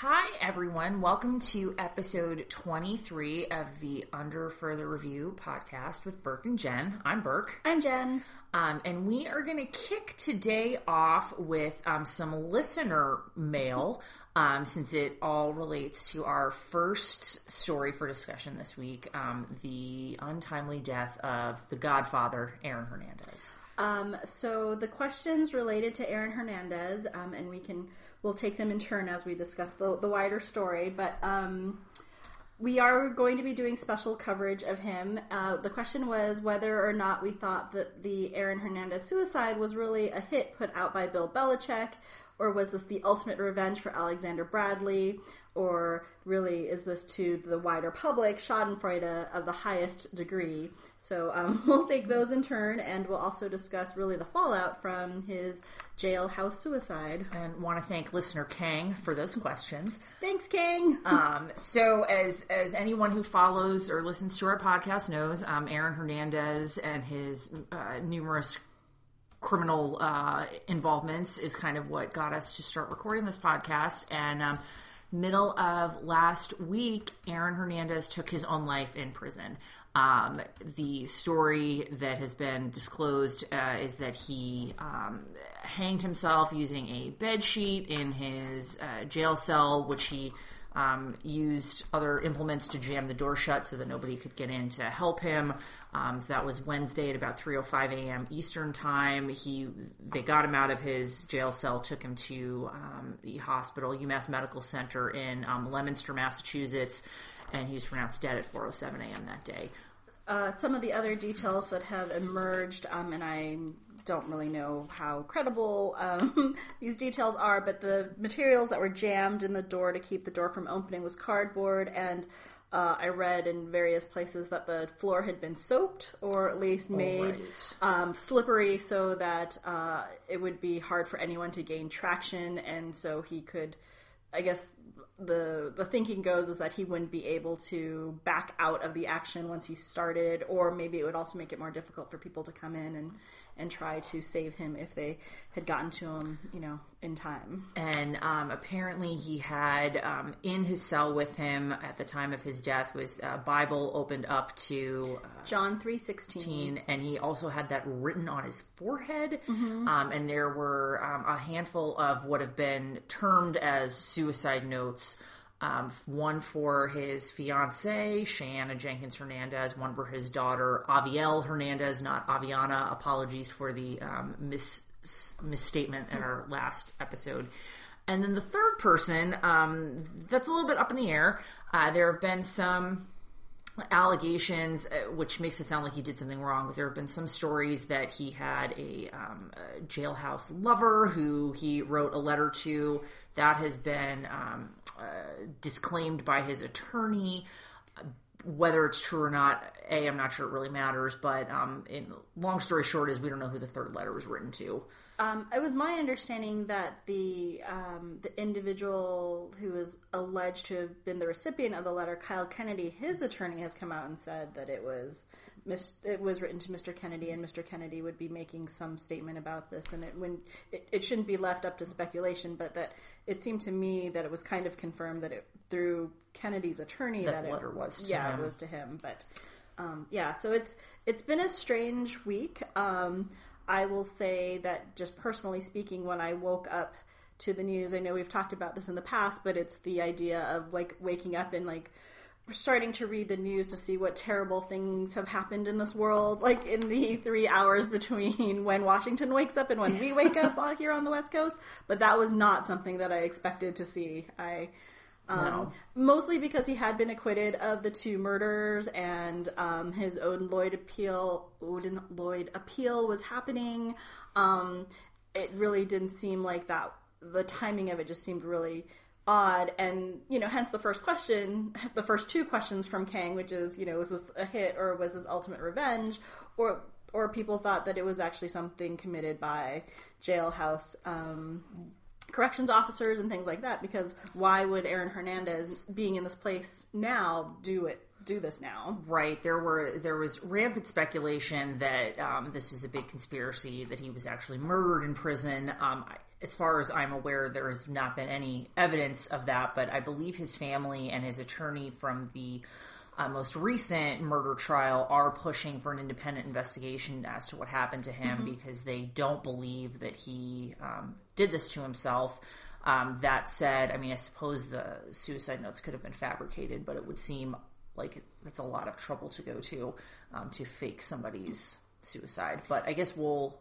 Hi, everyone. Welcome to episode 23 of the Under Further Review podcast with Burke and Jen. I'm Burke. I'm Jen. Um, and we are going to kick today off with um, some listener mail um, since it all relates to our first story for discussion this week um, the untimely death of the godfather, Aaron Hernandez. Um, so the questions related to Aaron Hernandez, um, and we can we'll take them in turn as we discuss the, the wider story. But um, we are going to be doing special coverage of him. Uh, the question was whether or not we thought that the Aaron Hernandez suicide was really a hit put out by Bill Belichick, or was this the ultimate revenge for Alexander Bradley? Or really, is this to the wider public Schadenfreude of the highest degree? So um, we'll take those in turn, and we'll also discuss really the fallout from his jailhouse suicide. And want to thank listener Kang for those questions. Thanks, Kang. Um, so, as as anyone who follows or listens to our podcast knows, um, Aaron Hernandez and his uh, numerous criminal uh, involvements is kind of what got us to start recording this podcast. And um, middle of last week, Aaron Hernandez took his own life in prison. Um, the story that has been disclosed uh, is that he um, hanged himself using a bed sheet in his uh, jail cell, which he um, used other implements to jam the door shut so that nobody could get in to help him. Um, that was Wednesday at about 3:05 a.m. Eastern time. He they got him out of his jail cell, took him to um, the hospital, UMass Medical Center in um, Leominster, Massachusetts, and he was pronounced dead at 4:07 a.m. that day. Uh, some of the other details that have emerged, um, and I don't really know how credible um, these details are, but the materials that were jammed in the door to keep the door from opening was cardboard, and uh, I read in various places that the floor had been soaked or at least made right. um, slippery so that uh, it would be hard for anyone to gain traction, and so he could, I guess. The the thinking goes is that he wouldn't be able to back out of the action once he started, or maybe it would also make it more difficult for people to come in and and try to save him if they had gotten to him, you know, in time. And um, apparently, he had um, in his cell with him at the time of his death was a Bible opened up to uh, John three sixteen, and he also had that written on his forehead. Mm-hmm. Um, and there were um, a handful of what have been termed as suicide notes. Um, one for his fiancee, Shayanna Jenkins Hernandez, one for his daughter, Avielle Hernandez, not Aviana. Apologies for the um, mis- misstatement in our last episode. And then the third person, um, that's a little bit up in the air. Uh, there have been some allegations, uh, which makes it sound like he did something wrong. There have been some stories that he had a, um, a jailhouse lover who he wrote a letter to. That has been um, uh, disclaimed by his attorney. Whether it's true or not, a I'm not sure it really matters. But um, in long story short, is we don't know who the third letter was written to. Um, it was my understanding that the um, the individual who is alleged to have been the recipient of the letter, Kyle Kennedy, his attorney has come out and said that it was mis- it was written to Mr. Kennedy, and Mr. Kennedy would be making some statement about this, and it when it, it shouldn't be left up to speculation, but that it seemed to me that it was kind of confirmed that it through Kennedy's attorney That that, the it, letter was to yeah him. it was to him, but um, yeah, so it's it's been a strange week. Um, I will say that just personally speaking, when I woke up to the news, I know we've talked about this in the past, but it's the idea of like waking up and like starting to read the news to see what terrible things have happened in this world, like in the three hours between when Washington wakes up and when we wake up here on the West Coast. But that was not something that I expected to see. I um, No. mostly because he had been acquitted of the two murders and um, his Odin Lloyd appeal Odin Lloyd appeal was happening. Um, it really didn't seem like that. The timing of it just seemed really odd, and you know, hence the first question, the first two questions from Kang, which is, you know, was this a hit or was this ultimate revenge, or or people thought that it was actually something committed by jailhouse um, corrections officers and things like that because why would Aaron Hernandez being in this place now do it do this now Right. There were there was rampant speculation that um, this was a big conspiracy that he was actually murdered in prison. Um, I, as far as I'm aware, there has not been any evidence of that, but I believe his family and his attorney from the uh, most recent murder trial are pushing for an independent investigation as to what happened to him mm-hmm. because they don't believe that he um, did this to himself. Um, that said, I mean, I suppose the suicide notes could have been fabricated, but it would seem like it's a lot of trouble to go to um, to fake somebody's suicide. But I guess we'll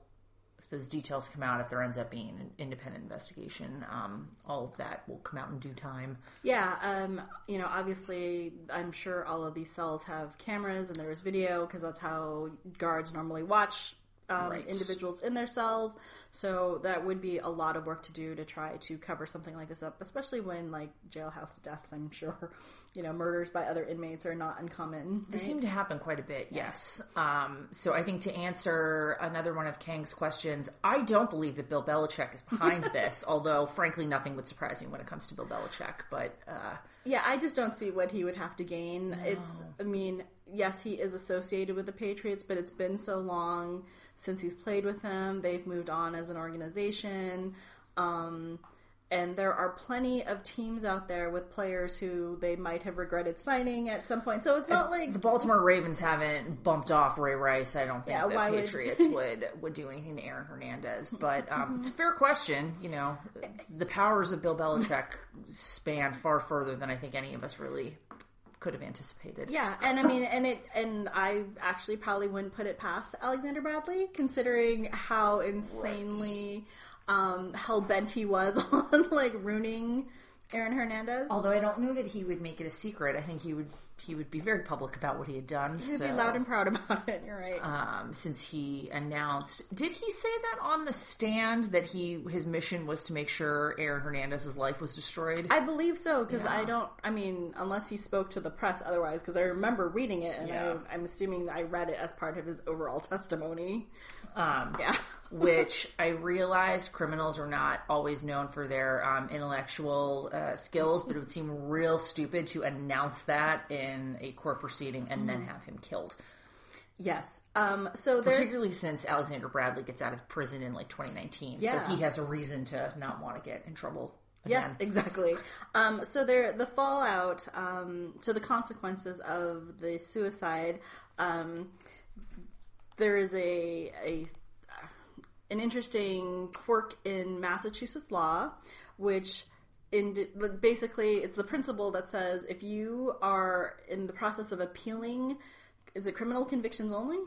those details come out, if there ends up being an independent investigation, um, all of that will come out in due time. Yeah, um, you know, obviously, I'm sure all of these cells have cameras and there's video because that's how guards normally watch um, right. individuals in their cells. So that would be a lot of work to do to try to cover something like this up, especially when like jailhouse deaths. I'm sure, you know, murders by other inmates are not uncommon. They seem to happen quite a bit. Yeah. Yes. Um, so I think to answer another one of Kang's questions, I don't believe that Bill Belichick is behind this. Although, frankly, nothing would surprise me when it comes to Bill Belichick. But uh, yeah, I just don't see what he would have to gain. No. It's, I mean, yes, he is associated with the Patriots, but it's been so long since he's played with them. They've moved on as an organization. Um, and there are plenty of teams out there with players who they might have regretted signing at some point. So it's not like the Baltimore Ravens haven't bumped off Ray Rice. I don't think yeah, the Patriots would... would would do anything to Aaron Hernandez. But um, it's a fair question. You know, the powers of Bill Belichick span far further than I think any of us really could have anticipated. Yeah, and I mean, and it, and I actually probably wouldn't put it past Alexander Bradley, considering how insanely right. um, hell bent he was on like ruining Aaron Hernandez. Although I don't know that he would make it a secret. I think he would he would be very public about what he had done. He'd so, be loud and proud about it. You're right. Um, since he announced, did he say that on the stand that he his mission was to make sure Aaron Hernandez's life was destroyed? I believe so because yeah. I don't. I mean, unless he spoke to the press, otherwise, because I remember reading it and yeah. I, I'm assuming I read it as part of his overall testimony. Um, yeah. Which I realized criminals are not always known for their um, intellectual uh, skills, but it would seem real stupid to announce that in a court proceeding and mm. then have him killed. Yes. Um, so particularly since Alexander Bradley gets out of prison in like 2019, yeah. so he has a reason to not want to get in trouble. Again. Yes, exactly. Um, so there, the fallout, um, so the consequences of the suicide. Um, there is a, a an interesting quirk in Massachusetts law, which in basically it's the principle that says if you are in the process of appealing, is it criminal convictions only?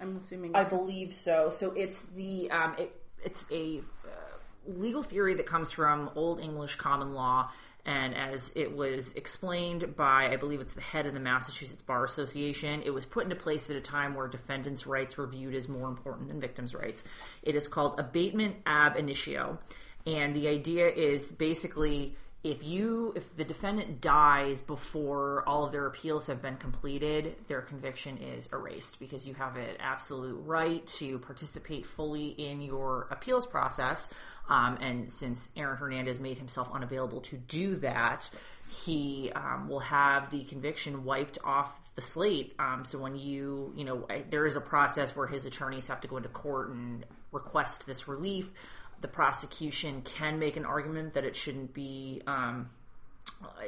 I'm assuming. I believe so. So it's the um, it, it's a uh, legal theory that comes from Old English common law and as it was explained by, I believe it's the head of the Massachusetts Bar Association, it was put into place at a time where defendants' rights were viewed as more important than victims' rights. It is called abatement ab initio. And the idea is basically if you if the defendant dies before all of their appeals have been completed their conviction is erased because you have an absolute right to participate fully in your appeals process um, and since Aaron Hernandez made himself unavailable to do that, he um, will have the conviction wiped off the slate. Um, so when you, you know, there is a process where his attorneys have to go into court and request this relief. The prosecution can make an argument that it shouldn't be, um,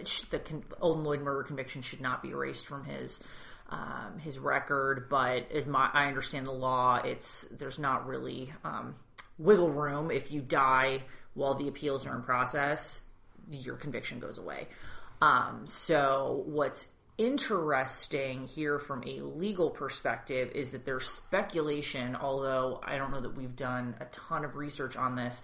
sh- the con- Odin Lloyd murder conviction should not be erased from his um, his record. But as my, I understand the law, it's there's not really um, wiggle room if you die while the appeals are in process, your conviction goes away. Um, so what's interesting here from a legal perspective is that there's speculation, although I don't know that we've done a ton of research on this,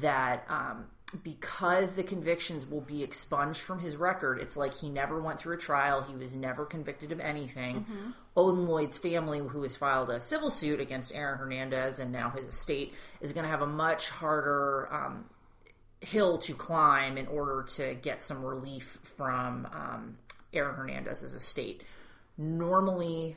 that um, because the convictions will be expunged from his record, it's like he never went through a trial. He was never convicted of anything. Mm-hmm. Odin Lloyd's family, who has filed a civil suit against Aaron Hernandez and now his estate, is going to have a much harder um, hill to climb in order to get some relief from um, Aaron Hernandez's estate. Normally,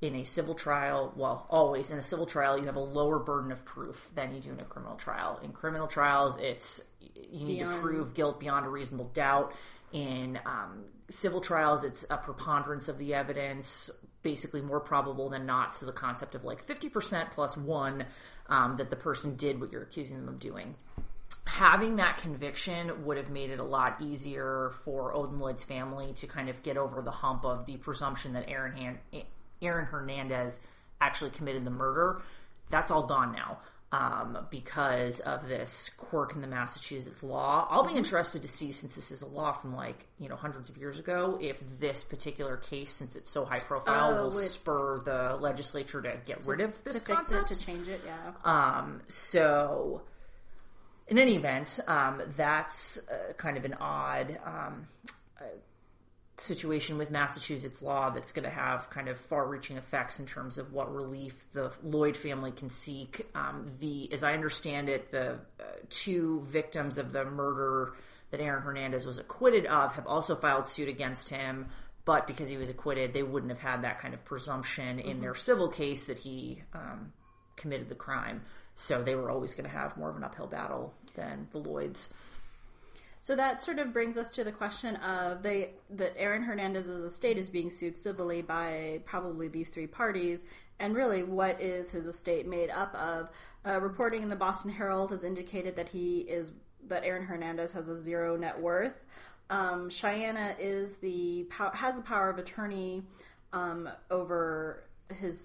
in a civil trial, well, always in a civil trial, you have a lower burden of proof than you do in a criminal trial. In criminal trials, it's you need beyond. to prove guilt beyond a reasonable doubt. In um, civil trials, it's a preponderance of the evidence, basically more probable than not. So the concept of like 50% plus one um, that the person did what you're accusing them of doing. having that conviction would have made it a lot easier for Odin Lloyd's family to kind of get over the hump of the presumption that Aaron Han- Aaron Hernandez actually committed the murder. That's all gone now um, because of this quirk in the Massachusetts law. I'll be interested to see, since this is a law from like you know hundreds of years ago, if this particular case, since it's so high profile, Oh, will spur the legislature to get rid of this to fix concept. it, to change it, yeah. Um, so, in any event, um, that's uh, kind of an odd um, uh, situation with Massachusetts law that's going to have kind of far-reaching effects in terms of what relief the Lloyd family can seek. Um, the, as I understand it, the uh, two victims of the murder that Aaron Hernandez was acquitted of have also filed suit against him. But because he was acquitted, they wouldn't have had that kind of presumption in their civil case that he um, committed the crime. So they were always going to have more of an uphill battle than the Lloyds. So that sort of brings us to the question of they that Aaron Hernandez's estate is being sued civilly by probably these three parties, and really, what is his estate made up of? Uh, reporting in the Boston Herald has indicated that he is that Aaron Hernandez has a zero net worth. Um, Cheyenne is the has the power of attorney um, over his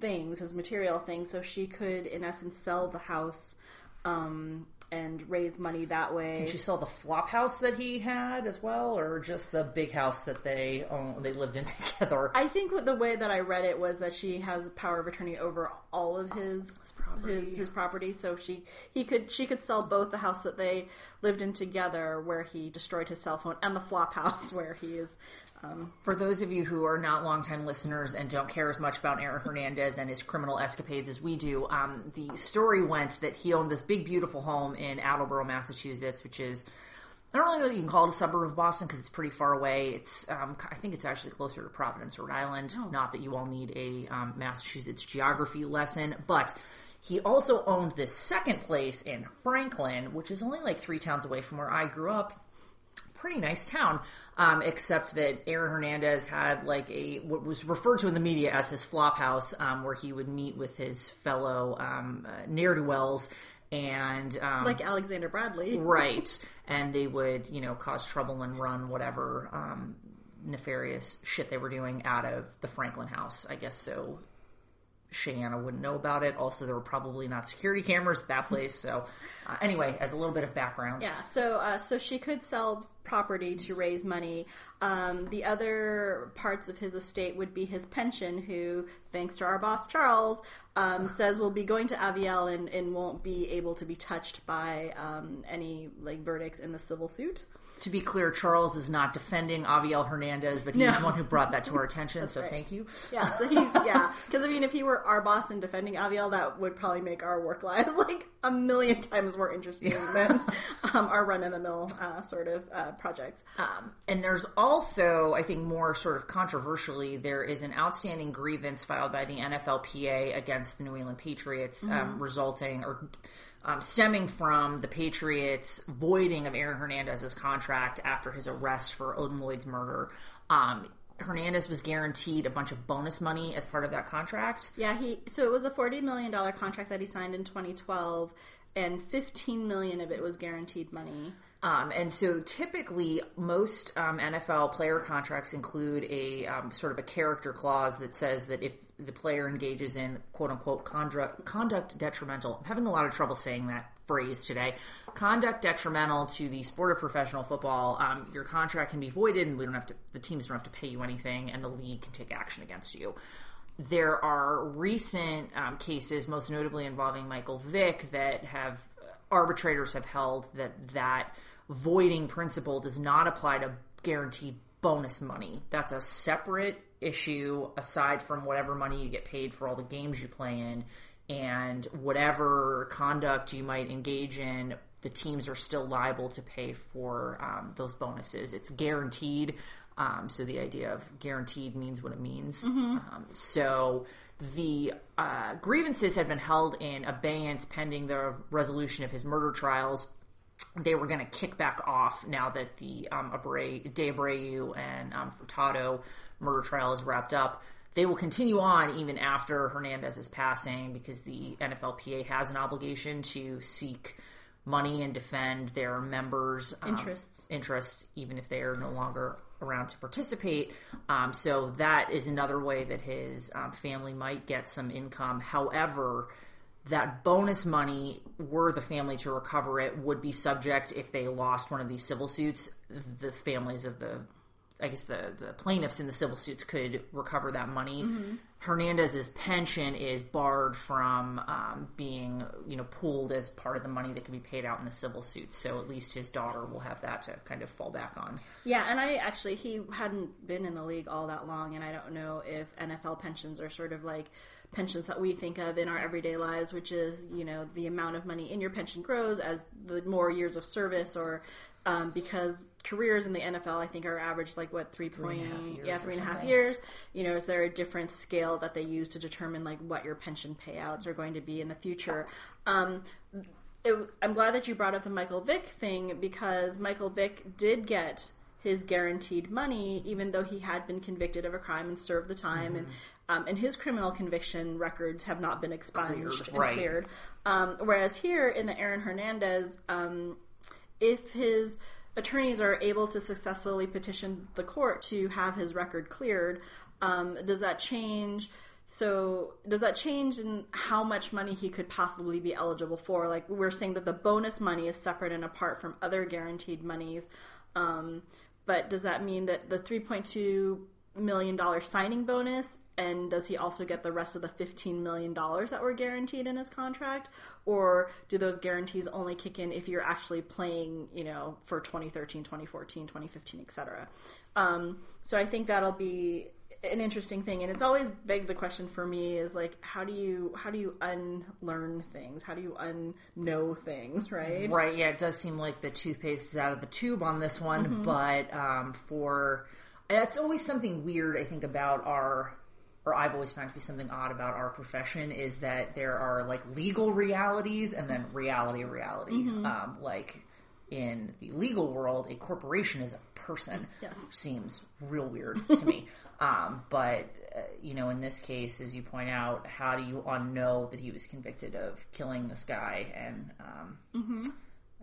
things, his material things, so she could, in essence, sell the house um, and raise money that way. Did you sell the flop house that he had as well, or just the big house that they own, they lived in together? I think the way that I read it was that she has power of attorney over all of his property. his his property, so she he could she could sell both the house that they lived in together, where he destroyed his cell phone, and the flop house where he is. For those of you who are not longtime listeners and don't care as much about Aaron Hernandez and his criminal escapades as we do, um, the story went that he owned this big, beautiful home in Attleboro, Massachusetts, which is I don't really know that you can call it a suburb of Boston because it's pretty far away. It's um, I think it's actually closer to Providence, Rhode Island. Not that you all need a um, Massachusetts geography lesson, but he also owned this second place in Franklin, which is only like three towns away from where I grew up pretty nice town. Um, except that Aaron Hernandez had like a what was referred to in the media as his flop house, um, where he would meet with his fellow um, uh, ne'er do wells and um, Like Alexander Bradley. right, and they would you know cause trouble and run whatever um, nefarious shit they were doing out of the Franklin house. I guess so. Cheyenne wouldn't know about it. Also, there were probably not security cameras at that place. So, uh, anyway, as a little bit of background, Yeah, so uh, so she could sell property to raise money. Um, the other parts of his estate would be his pension, who, thanks to our boss Charles, um, says will be going to Avielle and, and won't be able to be touched by um, any like verdicts in the civil suit. To be clear, Charles is not defending Avielle Hernandez, but he's No. the one who brought that to our attention. so right. thank you. Yeah, so he's yeah, because I mean, if he were our boss and defending Avielle, that would probably make our work lives like a million times more interesting than um, our run of the mill uh, sort of uh, projects. Um, and there's also, I think, more sort of controversially, there is an outstanding grievance filed by the NFLPA against the New England Patriots, um, resulting or um, stemming from the Patriots' voiding of Aaron Hernandez's contract after his arrest for Odin Lloyd's murder. Um, Hernandez was guaranteed a bunch of bonus money as part of that contract. Yeah, he so it was a forty million dollar contract that he signed in 2012, and 15 million of it was guaranteed money. Um, and so typically, most um, NFL player contracts include a um, sort of a character clause that says that if the player engages in quote unquote conduct, conduct detrimental, I'm having a lot of trouble saying that phrase today, conduct detrimental to the sport of professional football, um, your contract can be voided and we don't have to, the teams don't have to pay you anything and the league can take action against you. There are recent um, cases, most notably involving Michael Vick, that have arbitrators have held that that voiding principle does not apply to guaranteed bonus money. That's a separate issue aside from whatever money you get paid for all the games you play in and whatever conduct you might engage in. The teams are still liable to pay for um, those bonuses. It's guaranteed. Um, so the idea of guaranteed means what it means. Um, so the uh, grievances had been held in abeyance pending the resolution of his murder trials. They were going to kick back off now that the um, Abreu, De Abreu and um, Furtado murder trial is wrapped up. They will continue on even after Hernandez's passing because the NFLPA has an obligation to seek money and defend their members' um, Interests. interest, even if they are no longer around to participate. Um, so that is another way that his um, family might get some income. However, that bonus money, were the family to recover it, would be subject if they lost one of these civil suits. The families of the, I guess the, the plaintiffs in the civil suits could recover that money. Hernandez's pension is barred from um, being, you know, pooled as part of the money that can be paid out in the civil suits. So at least his daughter will have that to kind of fall back on. Yeah, and I actually he hadn't been in the league all that long, and I don't know if NFL pensions are sort of like pensions that we think of in our everyday lives, which is you know the amount of money in your pension grows as the more years of service, or um, because careers in the NFL I think are averaged like what three point and years yeah three and a half years. You know, is there a different scale that they use to determine like what your pension payouts are going to be in the future? Um, it, I'm glad that you brought up the Michael Vick thing because Michael Vick did get his guaranteed money, even though he had been convicted of a crime and served the time, and um, and his criminal conviction records have not been expunged Cleared, and right. cleared. Um, whereas here in the Aaron Hernandez, um, if his attorneys are able to successfully petition the court to have his record cleared, um, does that change? So, does that change in how much money he could possibly be eligible for? Like, we're saying that the bonus money is separate and apart from other guaranteed monies. Um, but does that mean that the $3.2 million signing bonus, and does he also get the rest of the $15 million that were guaranteed in his contract? Or do those guarantees only kick in if you're actually playing, you know, for 2013, 2014, 2015, etc.? Um, so I think that'll be an interesting thing and it's always begged the question for me is like how do you how do you unlearn things? How do you unknow things right? Right, yeah, it does seem like the toothpaste is out of the tube on this one, but um, for that's always something weird I think about our or I've always found to be something odd about our profession is that there are like legal realities and then reality reality. Um, like in the legal world, a corporation is a person. Yes. Seems real weird to me. Um, but uh, you know, in this case, as you point out, how do you unknow that he was convicted of killing this guy? And um,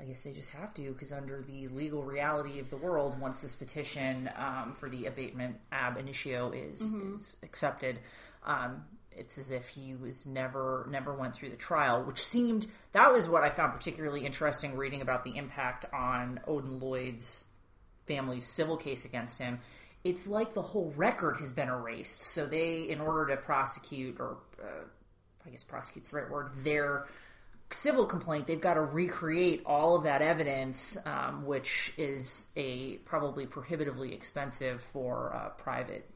I guess they just have to, because under the legal reality of the world, once this petition um, for the abatement ab initio is, is accepted, um, it's as if he was never never went through the trial, which seemed that was what I found particularly interesting reading about the impact on Odin Lloyd's family's civil case against him. It's like the whole record has been erased. So they, in order to prosecute, or uh, I guess prosecute's the right word, their civil complaint, they've got to recreate all of that evidence, um, which is a probably prohibitively expensive for a private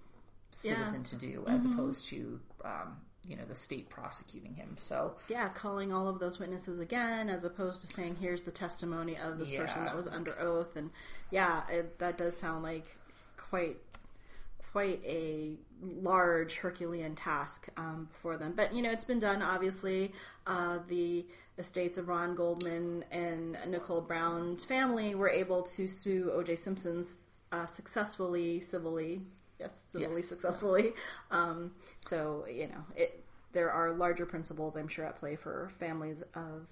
citizen to do, as opposed to um, you know the state prosecuting him. So yeah calling all of those witnesses again as opposed to saying here's the testimony of this person that was under oath. And yeah it, that does sound like quite quite a large herculean task um, for them. But you know it's been done obviously. Uh, the estates of ron goldman and nicole brown's family were able to sue oj simpson's uh, successfully civilly yes civilly Yes. successfully um, so you know it there are larger principles i'm sure at play for families of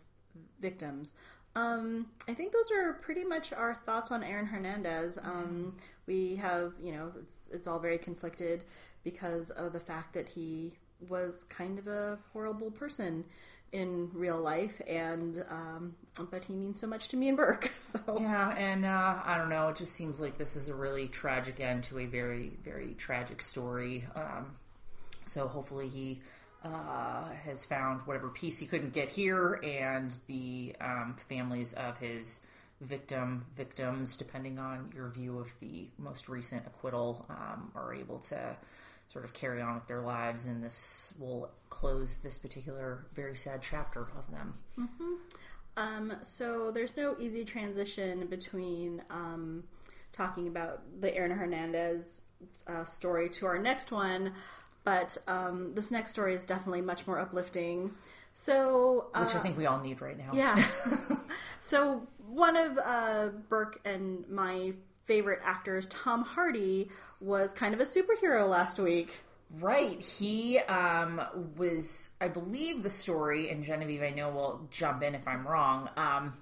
victims um, I think those are pretty much our thoughts on Aaron Hernandez. Um, we have, you know, it's it's all very conflicted because of the fact that he was kind of a horrible person in real life, and um, but he means so much to me and Burke. So Yeah, and uh, I don't know. It just seems like this is a really tragic end to a very, very tragic story. Um, so hopefully he uh, has found whatever peace he couldn't get here, and the um, families of his victim victims, depending on your view of the most recent acquittal, um, are able to sort of carry on with their lives, and this will close this particular very sad chapter of them. Um, so there's no easy transition between um, talking about the Aaron Hernandez uh, story to our next one, but um, this next story is definitely much more uplifting. So, uh, Which I think we all need right now. yeah. so one of uh, Burke and my favorite actors, Tom Hardy, was kind of a superhero last week. Right. He um, was, I believe, the story, and Genevieve, I know will jump in if I'm wrong. Um,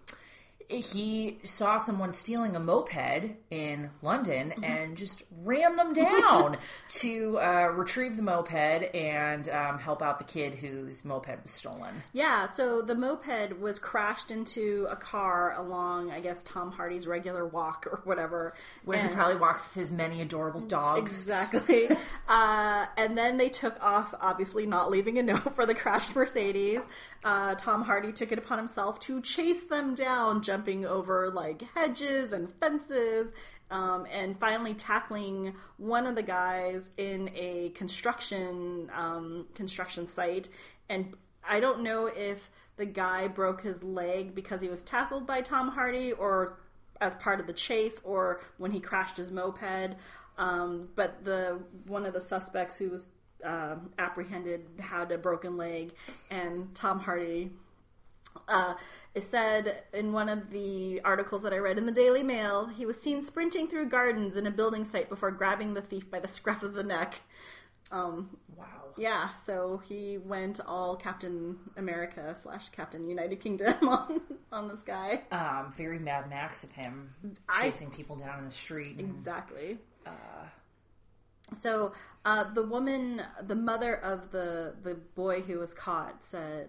he saw someone stealing a moped in London and just ran them down to uh, retrieve the moped and um, help out the kid whose moped was stolen. Yeah, so the moped was crashed into a car along, I guess, Tom Hardy's regular walk or whatever. Where he probably walks with his many adorable dogs. Exactly. uh, and then they took off, obviously not leaving a note for the crashed Mercedes. Uh, Tom Hardy took it upon himself to chase them down, jumping over like hedges and fences. Um, and finally tackling one of the guys in a construction um, construction site, and I don't know if the guy broke his leg because he was tackled by Tom Hardy, or as part of the chase, or when he crashed his moped. Um, but the one of the suspects who was um apprehended had a broken leg, and Tom Hardy. Uh, it said in one of the articles that I read in the Daily Mail, he was seen sprinting through gardens in a building site before grabbing the thief by the scruff of the neck. Um, Wow. yeah, so he went all Captain America slash Captain United Kingdom on on this guy. Um, very Mad Max of him I- chasing people down in the street. and- Exactly. so uh, the woman, the mother of the the boy who was caught, said,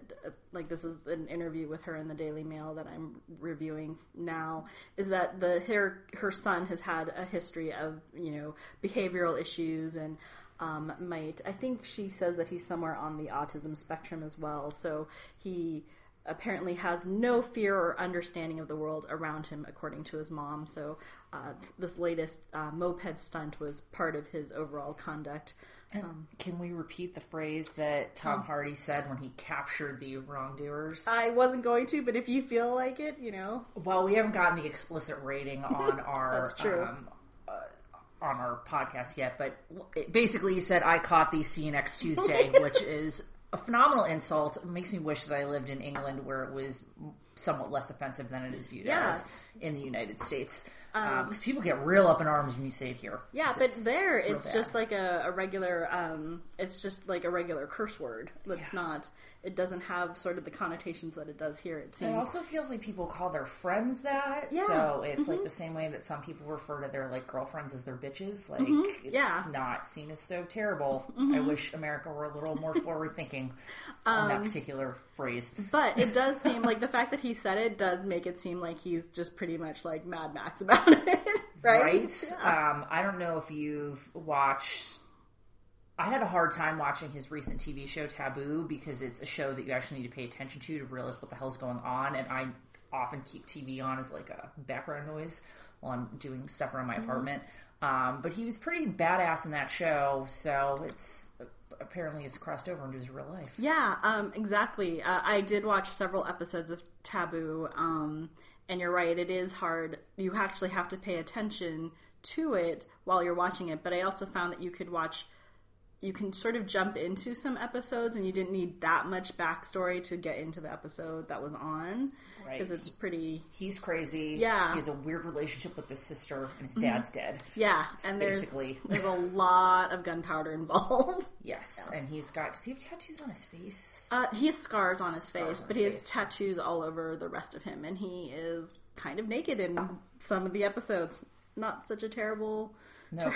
like this is an interview with her in the Daily Mail that I'm reviewing now, is that the her her son has had a history of you know behavioral issues and. Um, might I think she says that he's somewhere on the autism spectrum as well. So he apparently has no fear or understanding of the world around him, according to his mom. So uh, this latest uh, moped stunt was part of his overall conduct. And can we repeat the phrase that Tom Hardy said when he captured the wrongdoers? I wasn't going to, but if you feel like it, you know, well, we haven't gotten the explicit rating on our That's true. Um, uh, on our podcast yet, but basically he said, "I caught the See you next Tuesday," which is a phenomenal insult. It makes me wish that I lived in England where it was somewhat less offensive than it is viewed Yeah. as in the United States. Because people get real up in arms when you say it here. Yeah, But it's- there, it's just like a, a regular. Um, it's just like a regular curse word. It's Yeah. not. It doesn't have sort of the connotations that it does here. It seems. It also feels like people call their friends that. Yeah. So it's like the same way that some people refer to their like girlfriends as their bitches. Like it's Mm-hmm. Yeah. Mm-hmm. not seen as so terrible. I wish America were a little more forward thinking on Um, that particular phrase. But it does seem like the fact that he said it does make it seem like he's just pretty much like Mad Max about it, right? Right? Um, I don't know if you've watched. I had a hard time watching his recent TV show Taboo because it's a show that you actually need to pay attention to to realize what the hell's going on, and I often keep TV on as like a background noise while I'm doing stuff around my apartment. Um, but he was pretty badass in that show, so it's apparently it's crossed over into his real life. Yeah, um, exactly. Uh, I did watch several episodes of Taboo, um, and you're right. It is hard. You actually have to pay attention to it while you're watching it. But I also found that you could watch. You can sort of jump into some episodes, and you didn't need that much backstory to get into the episode that was on, Right. because it's pretty. He's crazy. Yeah. Mm-hmm. He has a weird relationship with his sister, and his dad's dead. Yeah, and basically- there's a lot of gunpowder involved. Yes, and he's got. Does he have tattoos on his face? Uh, he has scars on his face, on but his he has face. tattoos all over the rest of him, and he is kind of naked in some of the episodes. Not such a terrible, No.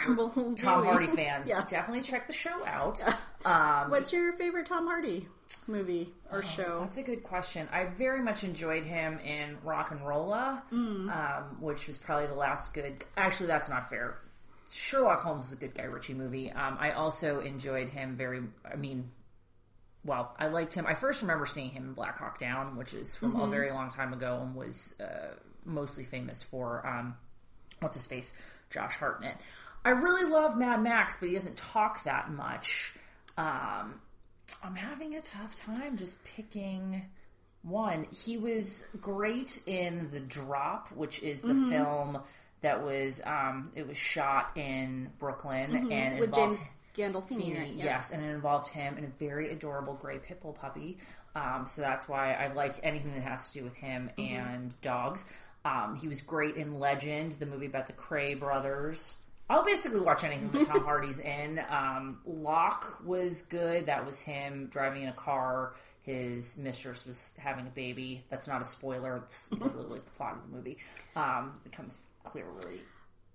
Tom. Hardy fans, Yeah. definitely check the show out. Um, What's your favorite Tom Hardy movie or Oh, show? That's a good question. I very much enjoyed him in RocknRolla, Mm. um, which was probably the last good. Actually, that's not fair. Sherlock Holmes is a good Guy Ritchie movie. Um, I also enjoyed him very. I mean, well, I liked him. I first remember seeing him in Black Hawk Down, which is from Mm-hmm. a very long time ago and was uh, mostly famous for um, what's his face, Josh Hartnett. I really love Mad Max, but he doesn't talk that much. Um, I'm having a tough time just picking one. He was great in The Drop, which is the Mm-hmm. film that was um, it was shot in Brooklyn and Mm-hmm. with involved James Gandolfini. Feeney, yeah. yes, and it involved him and a very adorable gray pit bull puppy. Um, so that's why I like anything that has to do with him Mm-hmm. and dogs. Um, he was great in Legend, the movie about the Kray brothers. I'll basically watch anything that Tom Hardy's in. Um, Locke was good. That was him driving in a car. His mistress was having a baby. That's not a spoiler. It's literally like the plot of the movie. Um, comes clear really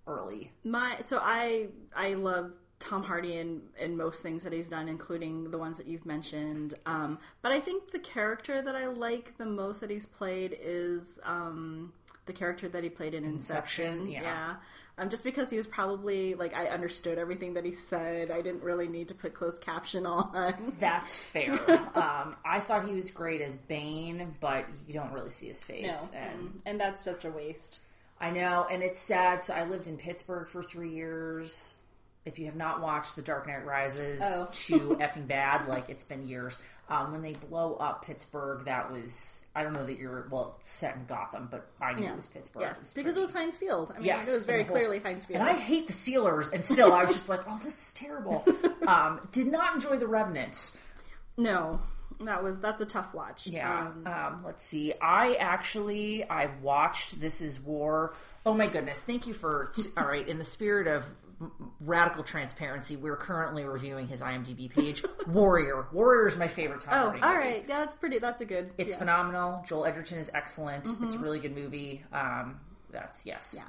early. My so I I love Tom Hardy in in most things that he's done, including the ones that you've mentioned. Um, but I think the character that I like the most that he's played is um, the character that he played in Inception. Inception, yeah. Um, just because he was probably like I understood everything that he said. I didn't really need to put closed caption on. That's fair. um, I thought he was great as Bane, but you don't really see his face. No, and and that's such a waste. I know, and it's sad. So I lived in Pittsburgh for three years. If you have not watched The Dark Knight Rises, Oh. too effing bad. Like it's been years. Um, when they blow up Pittsburgh, that was I don't know that you're well it's set in Gotham, but I knew Yeah. it was Pittsburgh. It Yes, was because it was Heinz Field. I mean, Yes, it was very whole- clearly Heinz Field. And I hate the Steelers, and still I was just like, oh, this is terrible. Um, did not enjoy The Revenant. no, that was that's a tough watch. Yeah. Um, Um, let's see. I actually I watched This Is War. Oh my goodness! Thank you for. T- all right, in the spirit of radical transparency, we're currently reviewing his IMDb page. Warrior. Warrior is my favorite Tom oh, Hardy all right. Yeah, that's pretty. That's a good. It's yeah. Mm-hmm. phenomenal. Joel Edgerton is excellent. It's a really good movie. Um, that's yes. Yeah.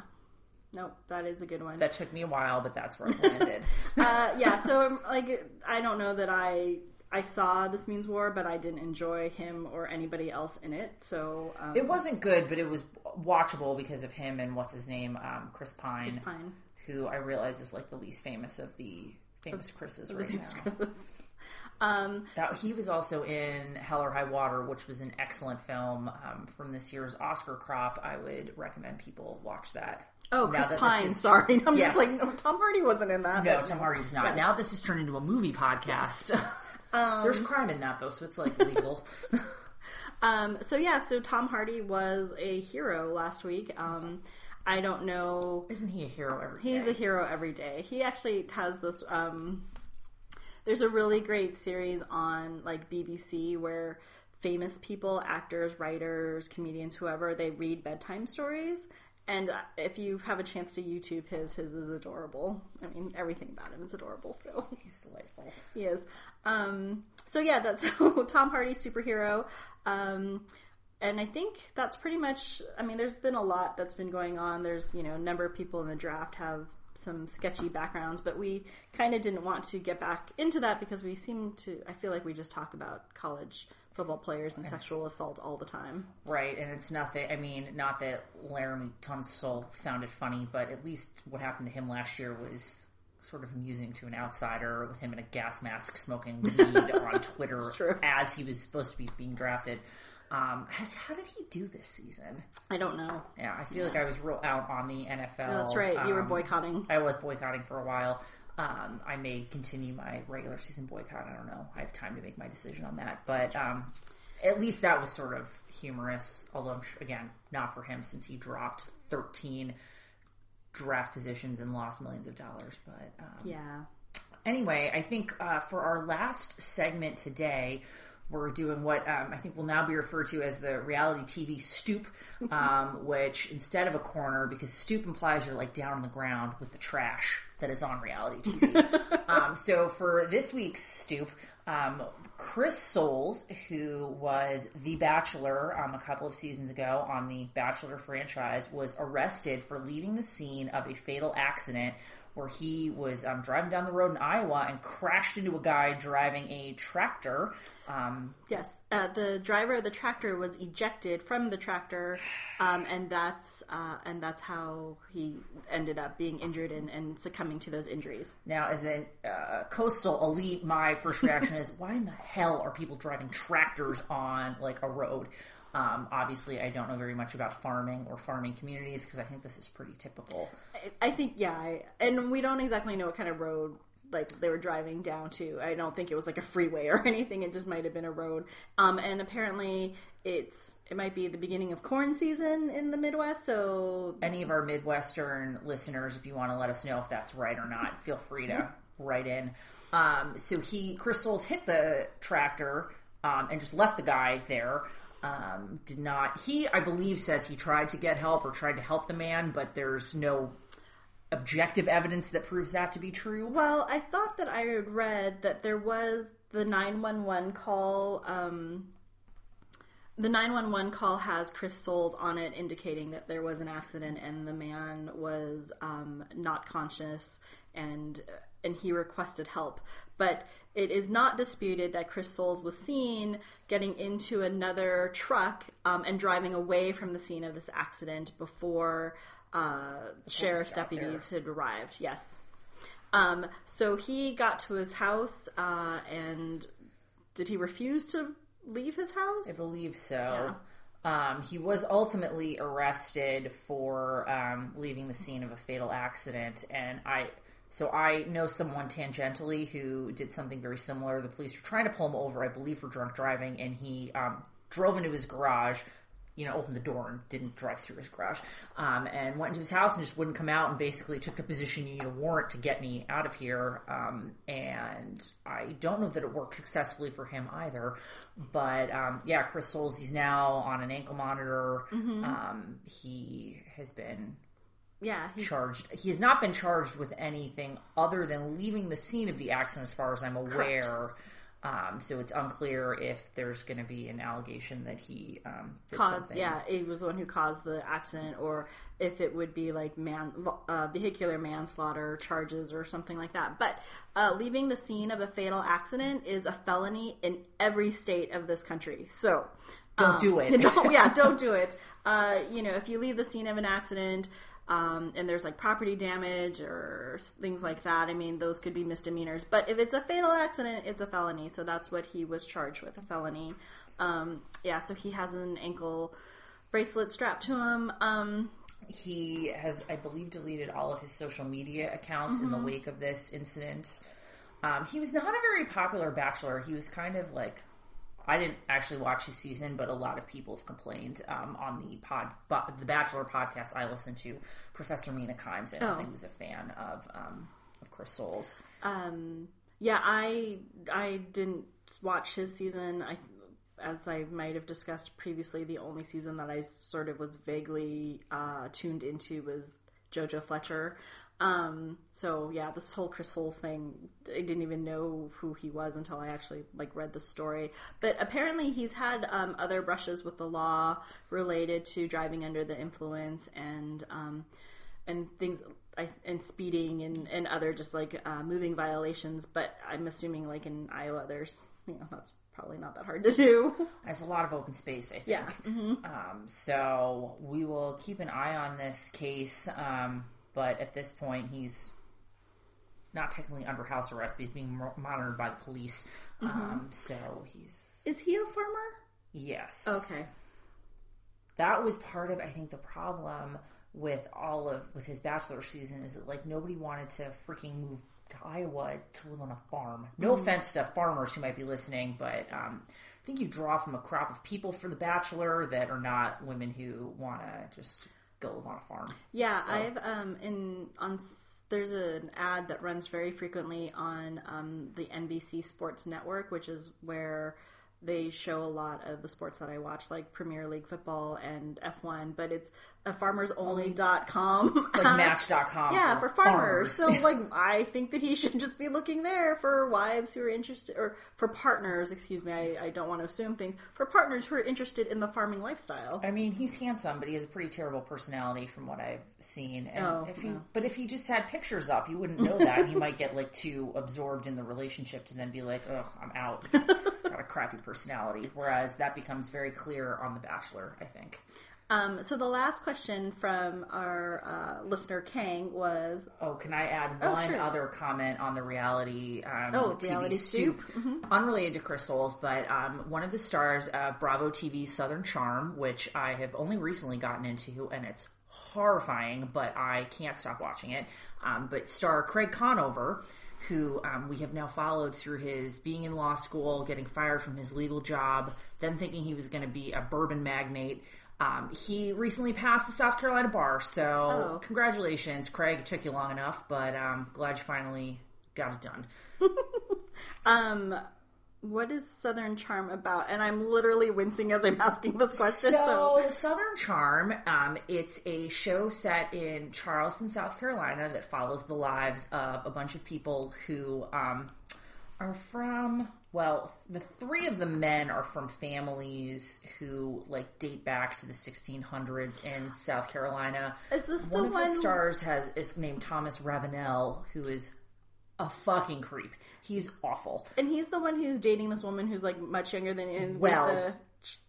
Nope, that is a good one. That took me a while, but that's where I landed. uh, yeah, so um, like I don't know that I I saw This Means War, but I didn't enjoy him or anybody else in it. So um, it wasn't good, but it was watchable because of him and what's his name, um, Chris Pine. fine. Who I realize is like the least famous of the famous Chris's right James now. Chris's. Um, That, he was also in Hell or High Water, which was an excellent film um, from this year's Oscar crop. I would recommend people watch that. oh, Now Chris Pine. is- Sorry, I'm Yes. just like no, Tom Hardy wasn't in that. No, Tom Hardy was not. Yes. Now this has turned into a movie podcast. There's crime in that though, so it's like legal. Um, so yeah, so Tom Hardy was a hero last week. I don't know. Isn't he a hero every He's day? a hero every day. He actually has this. Um, there's a really great series on like BBC where famous people, actors, writers, comedians, whoever, they read bedtime stories. And if you have a chance to YouTube his, his is adorable. I mean, everything about him is adorable. So He's delightful. he is. Um, so yeah, that's so Tom Hardy superhero. Um, and I think that's pretty much. I mean, there's been a lot that's been going on. There's you know a number of people in the draft have some sketchy backgrounds, but we kind of didn't want to get back into that because we seem to. I feel like we just talk about college football players and sexual assault all the time. Right, and it's not that I mean, not that Laremy Tunsil found it funny, but at least what happened to him last year was sort of amusing to an outsider with him in a gas mask smoking weed on Twitter as he was supposed to be being drafted. Um, has, how did he do this season? I don't know. Yeah, I feel like I was real out on the NFL. That's right. You were Um, boycotting. I was boycotting for a while. Um, I may continue my regular season boycott. I don't know. I have time to make my decision on that. But um, at least that was sort of humorous. Although, sure, again, not for him since he dropped 13 draft positions and lost millions of dollars. But um, Yeah. anyway, I think uh, for our last segment today, we're doing what um, I think will now be referred to as the reality TV stoop, um, which instead of a corner, because stoop implies you're like down on the ground with the trash that is on reality TV. um, so for this week's stoop, um, Chris Soules, who was the Bachelor um, a couple of seasons ago on the Bachelor franchise, was arrested for leaving the scene of a fatal accident where he was um, driving down the road in Iowa and crashed into a guy driving a tractor. Um, Yes, uh, the driver of the tractor was ejected from the tractor, um, and that's uh, and that's how he ended up being injured and, and succumbing to those injuries. now, as a uh, coastal elite, my first reaction is, why in the hell are people driving tractors on like a road? Um, obviously, I don't know very much about farming or farming communities because I think this is pretty typical. I, I think yeah, I, and we don't exactly know what kind of road like they were driving down to. I don't think it was like a freeway or anything. It just might have been a road. Um, and apparently, it's it might be the beginning of corn season in the Midwest. So any of our Midwestern listeners, if you want to let us know if that's right or not, feel free to write in. Um, so he, Chris Soules hit the tractor um, and just left the guy there. Um, did not, he, I believe, says he tried to get help or tried to help the man, but there's no objective evidence that proves that to be true. Well, I thought that I had read that there was the 911 call. Um, the 911 call has Chris on it indicating that there was an accident and the man was um, not conscious and and he requested help. But it is not disputed that Chris Soules was seen getting into another truck um, and driving away from the scene of this accident before uh, sheriff's deputies had arrived. Yes. Um, so he got to his house uh, and did he refuse to leave his house? I believe so. Um, he was ultimately arrested for um, leaving the scene of a fatal accident, and I. So I know someone tangentially who did something very similar. The police were trying to pull him over, I believe, for drunk driving, and he um, drove into his garage. You know, opened the door and didn't drive through his garage, um, and went into his house and just wouldn't come out, and basically took the position: "You need a warrant to get me out of here." Um, and I don't know that it worked successfully for him either. But um, yeah, Chris Soules, he's now on an ankle monitor. Um, he has been yeah, he, charged. He has not been charged with anything other than leaving the scene of the accident, as far as I'm aware. Um, so it's unclear if there's going to be an allegation that he um, did caused. something. Yeah, he was the one who caused the accident, or if it would be like man uh, vehicular manslaughter charges or something like that. But uh, leaving the scene of a fatal accident is a felony in every state of this country. So Don't do it. don't, yeah, don't do it. Uh, you know, if you leave the scene of an accident. Um, and there's like property damage or things like that. I mean, those could be misdemeanors. But if it's a fatal accident, it's a felony. So that's what he was charged with a felony. Um, yeah, so he has an ankle bracelet strapped to him. Um, he has, I believe, deleted all of his social media accounts in the wake of this incident. Um, he was not a very popular bachelor. He was kind of like I didn't actually watch his season, but a lot of people have complained um, on the pod, bo- the Bachelor podcast I listened to. Professor Mina Kimes, and I don't Oh. think was a fan of um, of Chris Soules. um, yeah, I I didn't watch his season. I as I might have discussed previously, the only season that I sort of was vaguely uh, tuned into was JoJo Fletcher. Um, so yeah, this whole Chris Soules thing, I didn't even know who he was until I actually like read the story. But apparently, he's had um, other brushes with the law related to driving under the influence and um, and things and speeding and, and other just like uh, moving violations. But I'm assuming like in Iowa, there's you know that's probably not that hard to do. There's a lot of open space, I think. Yeah. Um, so we will keep an eye on this case. Um, but at this point, he's not technically under house arrest, but he's being monitored by the police. Um, so he's Is he a farmer? yes. Okay. that was part of I think the problem with all of with his bachelor season is that like nobody wanted to freaking move to Iowa to live on a farm. No offense to farmers who might be listening, but um, I think you draw from a crop of people for the bachelor that are not women who want to just go live on a farm. Yeah, I've um in on there's an ad that runs very frequently on um, the NBC Sports Network, which is where they show a lot of the sports that I watch, like Premier League football and F1. But it's Uh, a farmersonly.com. It's like Match.com. Yeah, for farmers. So, like, I think that he should just be looking there for wives who are interested, or for partners, excuse me, I, I don't want to assume things, for partners who are interested in the farming lifestyle. I mean, he's handsome, but he has a pretty terrible personality from what I've seen. And Oh, if he, no. but if he just had pictures up, you wouldn't know that. and you might get like too absorbed in the relationship to then be like, "Oh, I'm out." Got a crappy personality. Whereas that becomes very clear on The Bachelor. I think. Um, so, the last question from our uh, listener, Kang, was Oh, can I add Oh, one sure. other comment on the reality um, Oh, TV reality stoop? stoop. Mm-hmm. Unrelated to Chris Soules, but um, one of the stars of Bravo TV's Southern Charm, which I have only recently gotten into, and it's horrifying, but I can't stop watching it. Um, but star Craig Conover, who um, we have now followed through his being in law school, getting fired from his legal job, then thinking he was going to be a bourbon magnate. Um, he recently passed the South Carolina bar, so Oh. congratulations, Craig. It took you long enough, but um, glad you finally got it done. um, what is Southern Charm about? And I'm literally wincing as I'm asking this question. So, so. Southern Charm, um, it's a show set in Charleston, South Carolina, that follows the lives of a bunch of people who um, are from. Well, the three of the men are from families who like date back to the 1600s in South Carolina. Is this one the of one? the stars has is named Thomas Ravenel, who is a fucking creep. He's awful. And he's the one who's dating this woman who's like much younger than in Well- the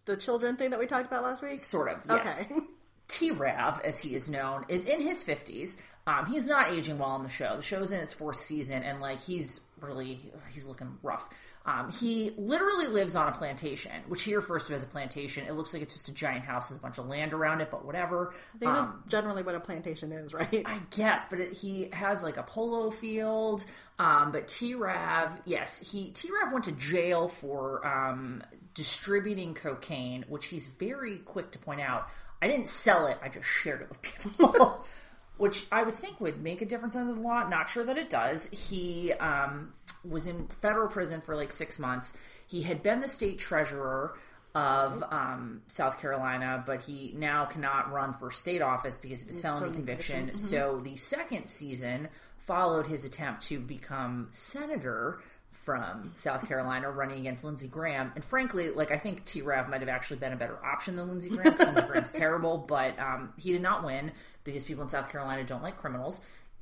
the children thing that we talked about last week. Sort of, yes. Okay. T Rav, as he is known, is in his 50s. Um, he's not aging well on the show. The show is in its fourth season, and like he's really he's looking rough. Um, he literally lives on a plantation, which he refers to as a plantation. It looks like it's just a giant house with a bunch of land around it, but whatever. I think that's generally what a plantation is, right? I guess, but it, he has like a polo field. Um, but T Rav, yes, he T Rav went to jail for um, distributing cocaine, which he's very quick to point out. I didn't sell it; I just shared it with people. which I would think would make a difference under the law. Not sure that it does. He um, was in federal prison for like six months. He had been the state treasurer of um, South Carolina, but he now cannot run for state office because of his felony conviction. So the second season followed his attempt to become senator from South Carolina, running against Lindsey Graham. And frankly, like I think T. Rav might have actually been a better option than Lindsey Graham. Lindsey Graham's terrible, but um, he did not win because people in South Carolina don't like criminals,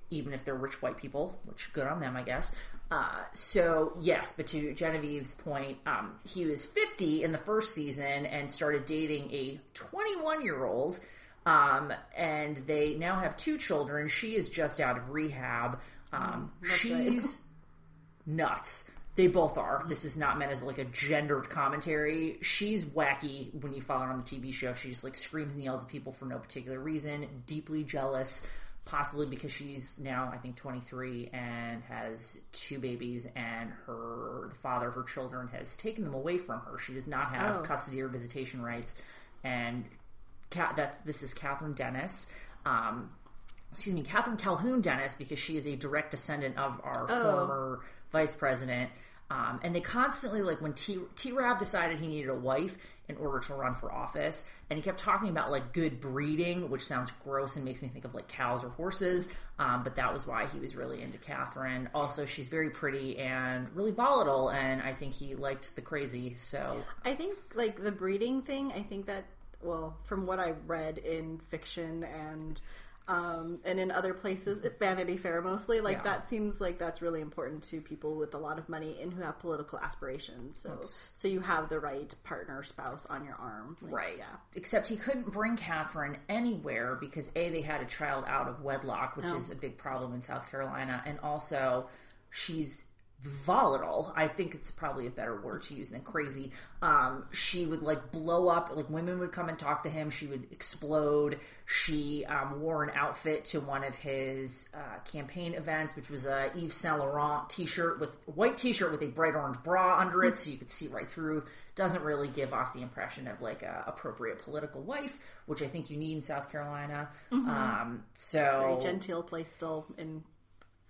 even if they're rich white people. Which good on them, I guess. Uh, so yes, but to Genevieve's point, um, he was 50 in the first season and started dating a 21 year old. Um, and they now have two children. She is just out of rehab. Um, she's nuts. They both are. This is not meant as like a gendered commentary. She's wacky when you follow her on the TV show. She just like screams and yells at people for no particular reason. Deeply jealous, possibly because she's now I think 23 and has two babies, and her the father of her children has taken them away from her. She does not have Oh. custody or visitation rights, and that this is Kathryn Dennis. Um, excuse me, Kathryn Calhoun Dennis, because she is a direct descendant of our former vice president. Um, and they constantly, like, when T, Rav decided he needed a wife in order to run for office, and he kept talking about, like, good breeding, which sounds gross and makes me think of, like, cows or horses. Um, but that was why he was really into Kathryn. Also, she's very pretty and really volatile, and I think he liked the crazy. So, I think like the breeding thing. I think that well, from what I've read in fiction and um, and in other places, Vanity Fair mostly, like Yeah. that seems like that's really important to people with a lot of money and who have political aspirations. So so you have the right partner spouse on your arm, Like, Right. Yeah. Except he couldn't bring Kathryn anywhere because A, they had a child out of wedlock, which Oh. is a big problem in South Carolina. And also, she's volatile. I think it's probably a better word to use than crazy. Um, she would like blow up, like women would come and talk to him. She would explode. She um, wore an outfit to one of his uh, campaign events, which was a Yves Saint Laurent t shirt with white t shirt with a bright orange bra under it, so you could see right through. Doesn't really give off the impression of like a appropriate political wife, which I think you need in South Carolina. Um, so Very genteel place still in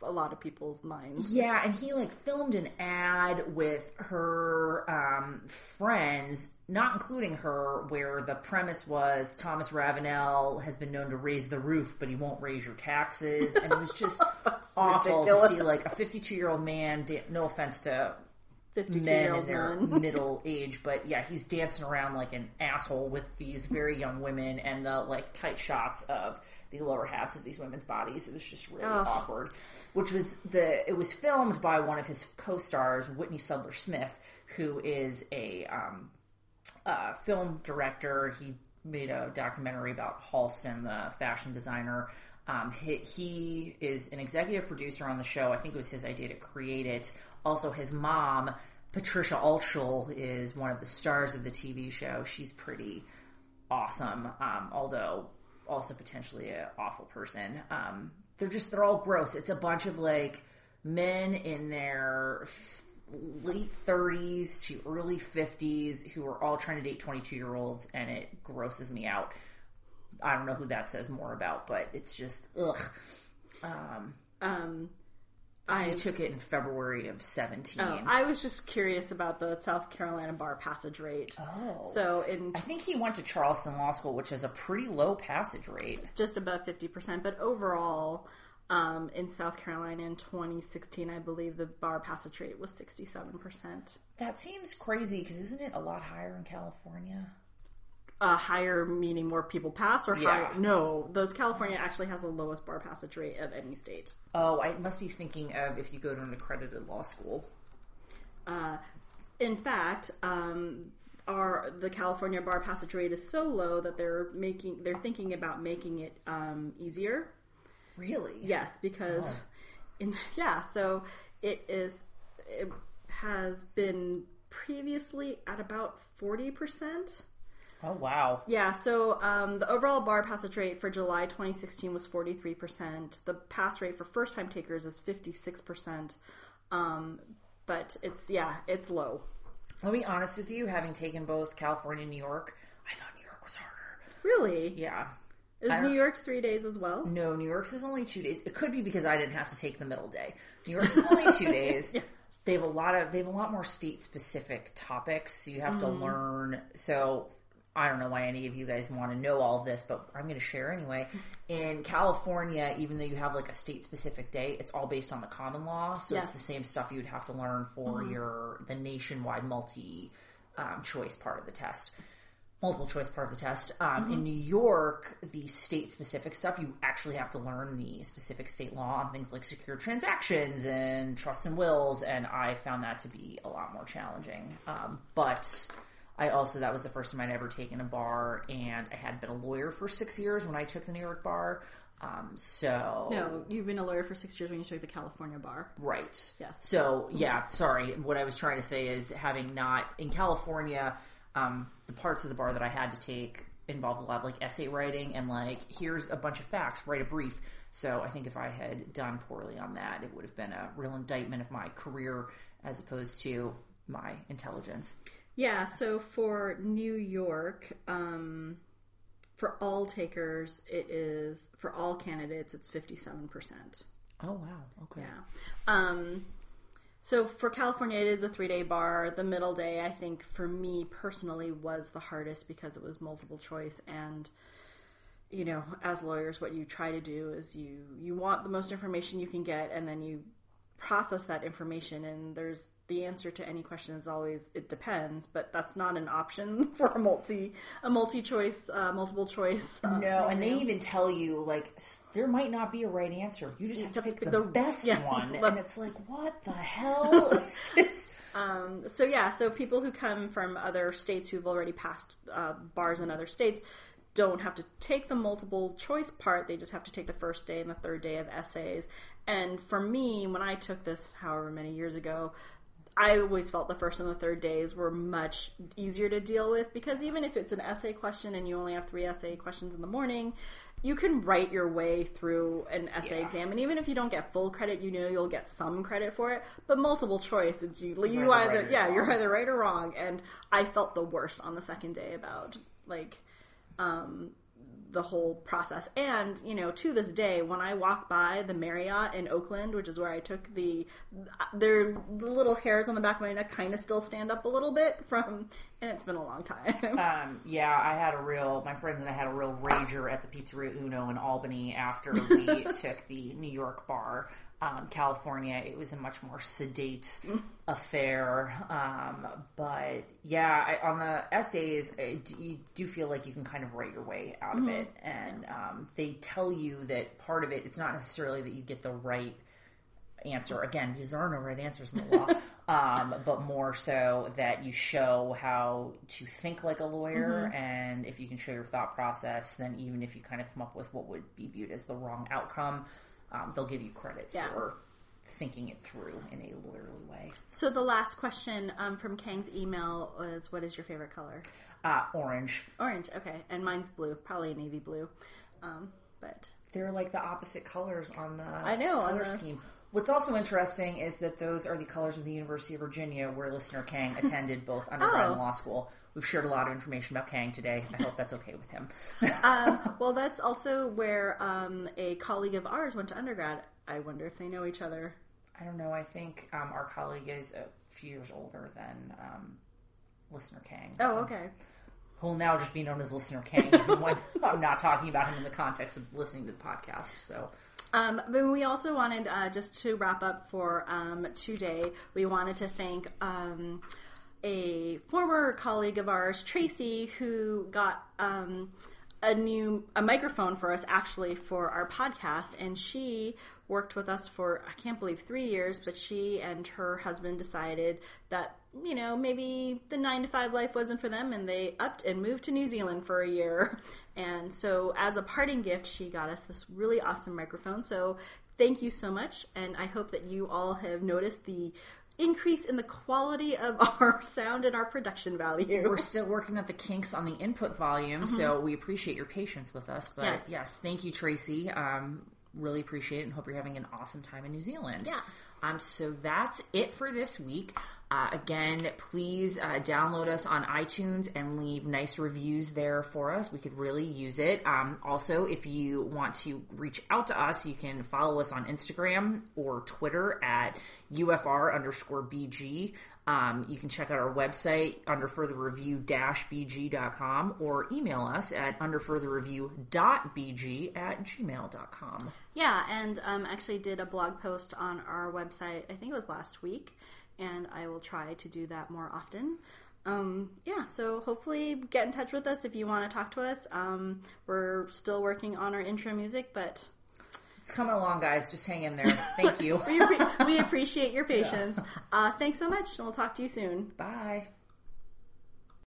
a lot of people's minds. yeah, and he like filmed an ad with her um, friends, not including her, where the premise was Thomas Ravenel has been known to raise the roof, but he won't raise your taxes, and it was just awful ridiculous. to see like a 52 year old man. No offense to men in their man. middle age, but yeah, he's dancing around like an asshole with these very young women and the like tight shots of the lower halves of these women's bodies. It was just really awkward. Which was the it was filmed by one of his co-stars, Whitney Sudler Smith, who is a um, uh, film director. He made a documentary about Halston, the fashion designer. Um, he, he is an executive producer on the show. I think it was his idea to create it. Also, his mom, Patricia Altschul, is one of the stars of the TV show. She's pretty awesome, um, although also potentially an awful person. Um, they're just they're all gross. It's a bunch of like men in their late 30s to early 50s who are all trying to date 22 year olds, and it grosses me out. I don't know who that says more about, but it's just ugh. Um, Um, I took it in February of 17. Oh, I was just curious about the South Carolina bar passage rate. Oh. So in I think he went to Charleston Law School, which has a pretty low passage rate. just above 50%, but overall, um, in South Carolina in 2016, I believe the bar passage rate was 67%. That seems crazy because isn't it a lot higher in California? Uh, higher meaning more people pass or Yeah. higher? No, those California actually has the lowest bar passage rate of any state. Oh, I must be thinking of if you go to an accredited law school. In fact, um, our the California bar passage rate is so low that they're making they're thinking about making it um, easier. Really? Yes, because Oh. in yeah, so it is it has been previously at about 40%. Oh, wow. Yeah, so um, the overall bar passage rate for July 2016 was 43%. The pass rate for first time takers is 56%. Um, but it's, yeah, it's low. I'll be honest with you, having taken both California and New York, I thought New York was harder. Really? Yeah. Is New York's three days as well? No, New York's is only two days. It could be because I didn't have to take the middle day. New York's is only two days. Yes. They have a lot of they have a lot more state specific topics, so you have to learn. So I don't know why any of you guys want to know all this, but I'm going to share anyway. In California, even though you have like a state specific day, it's all based on the common law, so Yeah. it's the same stuff you would have to learn for your the nationwide multi um, choice part of the test multiple choice part of the test. Um, In New York, the state specific stuff, you actually have to learn the specific state law on things like secure transactions and trusts and wills, and I found that to be a lot more challenging. Um, but I also, that was the first time I'd ever taken a bar, and I had been a lawyer for six years when I took the New York bar. Um, so No, you've been a lawyer for six years when you took the California bar. Right. Yes. So yeah, sorry. What I was trying to say is having not in California, um, the parts of the bar that I had to take involved a lot of like essay writing and like here's a bunch of facts, write a brief. So I think if I had done poorly on that, it would have been a real indictment of my career as opposed to my intelligence. Yeah, so for New York, um, for all takers, it is, for all candidates, it's 57%. Oh wow. Okay. Yeah. Um, so for California, it is a three day bar. The middle day, I think, for me personally, was the hardest because it was multiple choice. And, you know, as lawyers, what you try to do is you, you want the most information you can get, and then you process that information. And there's the answer to any question is always it depends, but that's not an option for a multi a multi choice, uh, multiple choice. Uh, No, and they even tell you like there might not be a right answer. You just have to pick the, the- best yeah. one, and it's like, what the hell is this? Um, so yeah, so people who come from other states who've already passed uh, bars in other states don't have to take the multiple choice part. They just have to take the first day and the third day of essays. And for me, when I took this, however many years ago, I always felt the first and the third days were much easier to deal with because even if it's an essay question and you only have three essay questions in the morning, you can write your way through an essay Yeah. exam, and even if you don't get full credit, you know you'll get some credit for it. But multiple choice, it's you, you either yeah, you're either right or wrong. And I felt the worst on the second day about like um, the whole process. And you know, to this day, when I walk by the Marriott in Oakland, which is where I took the, their the little hairs on the back of my neck kind of still stand up a little bit from, and it's been a long time. Um, yeah, I had a real, my friends and I had a real rager at the Pizzeria Uno in Albany after we took the New York bar. Um, California, it was a much more sedate affair. Um, but yeah, I, on the essays, I you do feel like you can kind of write your way out of it. And um, they tell you that part of it, it's not necessarily that you get the right answer again because there are no right answers in the law um, but more so that you show how to think like a lawyer and if you can show your thought process then even if you kind of come up with what would be viewed as the wrong outcome um, they'll give you credit Yeah. for thinking it through in a lawyerly way so the last question um, from Kang's email was, "What is your favorite color?" uh, orange Orange. Okay, and mine's blue, probably navy blue. Um, but they're like the opposite colors on the I know, color the- scheme What's also interesting is that those are the colors of the University of Virginia, where listener Kang attended both undergrad Oh. and law school. We've shared a lot of information about Kang today. I hope that's okay with him. well, that's also where um, a colleague of ours went to undergrad. I wonder if they know each other. I don't know. I think um, our colleague is a few years older than um, listener Kang. Oh, so okay. He'll now just be known as listener Kang when I'm not talking about him in the context of listening to the podcast. So. Um, but we also wanted uh, just to wrap up for um, today. We wanted to thank um, a former colleague of ours, Tracy, who got um, a new a microphone for us actually for our podcast, and she worked with us for I can't believe three years. But she and her husband decided that you know maybe the nine to five life wasn't for them, and they upped and moved to New Zealand for a year. And so, as a parting gift, she got us this really awesome microphone. So, thank you so much, and I hope that you all have noticed the increase in the quality of our sound and our production value. We're still working at the kinks on the input volume, so we appreciate your patience with us. But Yes. yes, thank you, Tracy. Um, really appreciate it and hope you're having an awesome time in New Zealand. Yeah. Um, so that's it for this week. Uh, again, please uh, download us on iTunes and leave nice reviews there for us. We could really use it. Um, also, if you want to reach out to us, you can follow us on Instagram or Twitter at UFR underscore BG. Um, you can check out our website under further review bg.com or email us at under further review.bg at gmail.com. Yeah, and um, actually did a blog post on our website. I think it was last week, and I will try to do that more often. Um, yeah, so hopefully get in touch with us if you want to talk to us. Um, we're still working on our intro music, but It's coming along, guys. Just hang in there. Thank you. we, we appreciate your patience. Uh, thanks so much, and we'll talk to you soon. Bye.